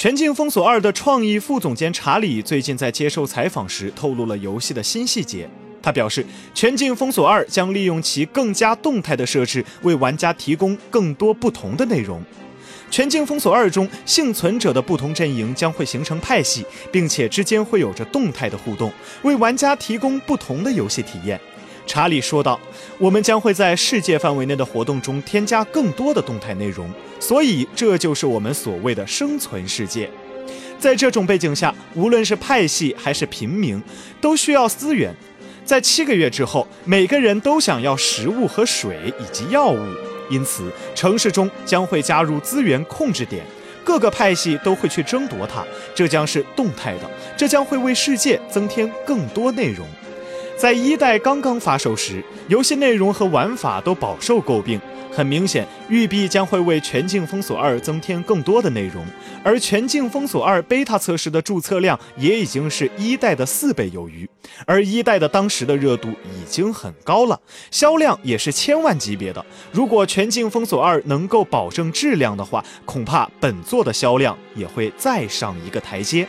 全境封锁二的创意副总监查理最近在接受采访时透露了游戏的新细节。他表示，全境封锁二将利用其更加动态的设置，为玩家提供更多不同的内容。全境封锁二中，幸存者的不同阵营将会形成派系，并且之间会有着动态的互动，为玩家提供不同的游戏体验。查理说道：“我们将会在世界范围内的活动中添加更多的动态内容，所以这就是我们所谓的生存世界。在这种背景下，无论是派系还是平民，都需要资源。在七个月之后，每个人都想要食物和水以及药物。”因此，城市中将会加入资源控制点，各个派系都会去争夺它。这将是动态的，这将会为世界增添更多内容。在一代刚刚发售时，游戏内容和玩法都饱受诟病。很明显，育碧将会为《全境封锁二》增添更多的内容，而《全境封锁二》beta 测试的注册量也已经是一代的四倍有余，而一代的当时的热度已经很高了，销量也是千万级别的。如果《全境封锁二》能够保证质量的话，恐怕本作的销量也会再上一个台阶。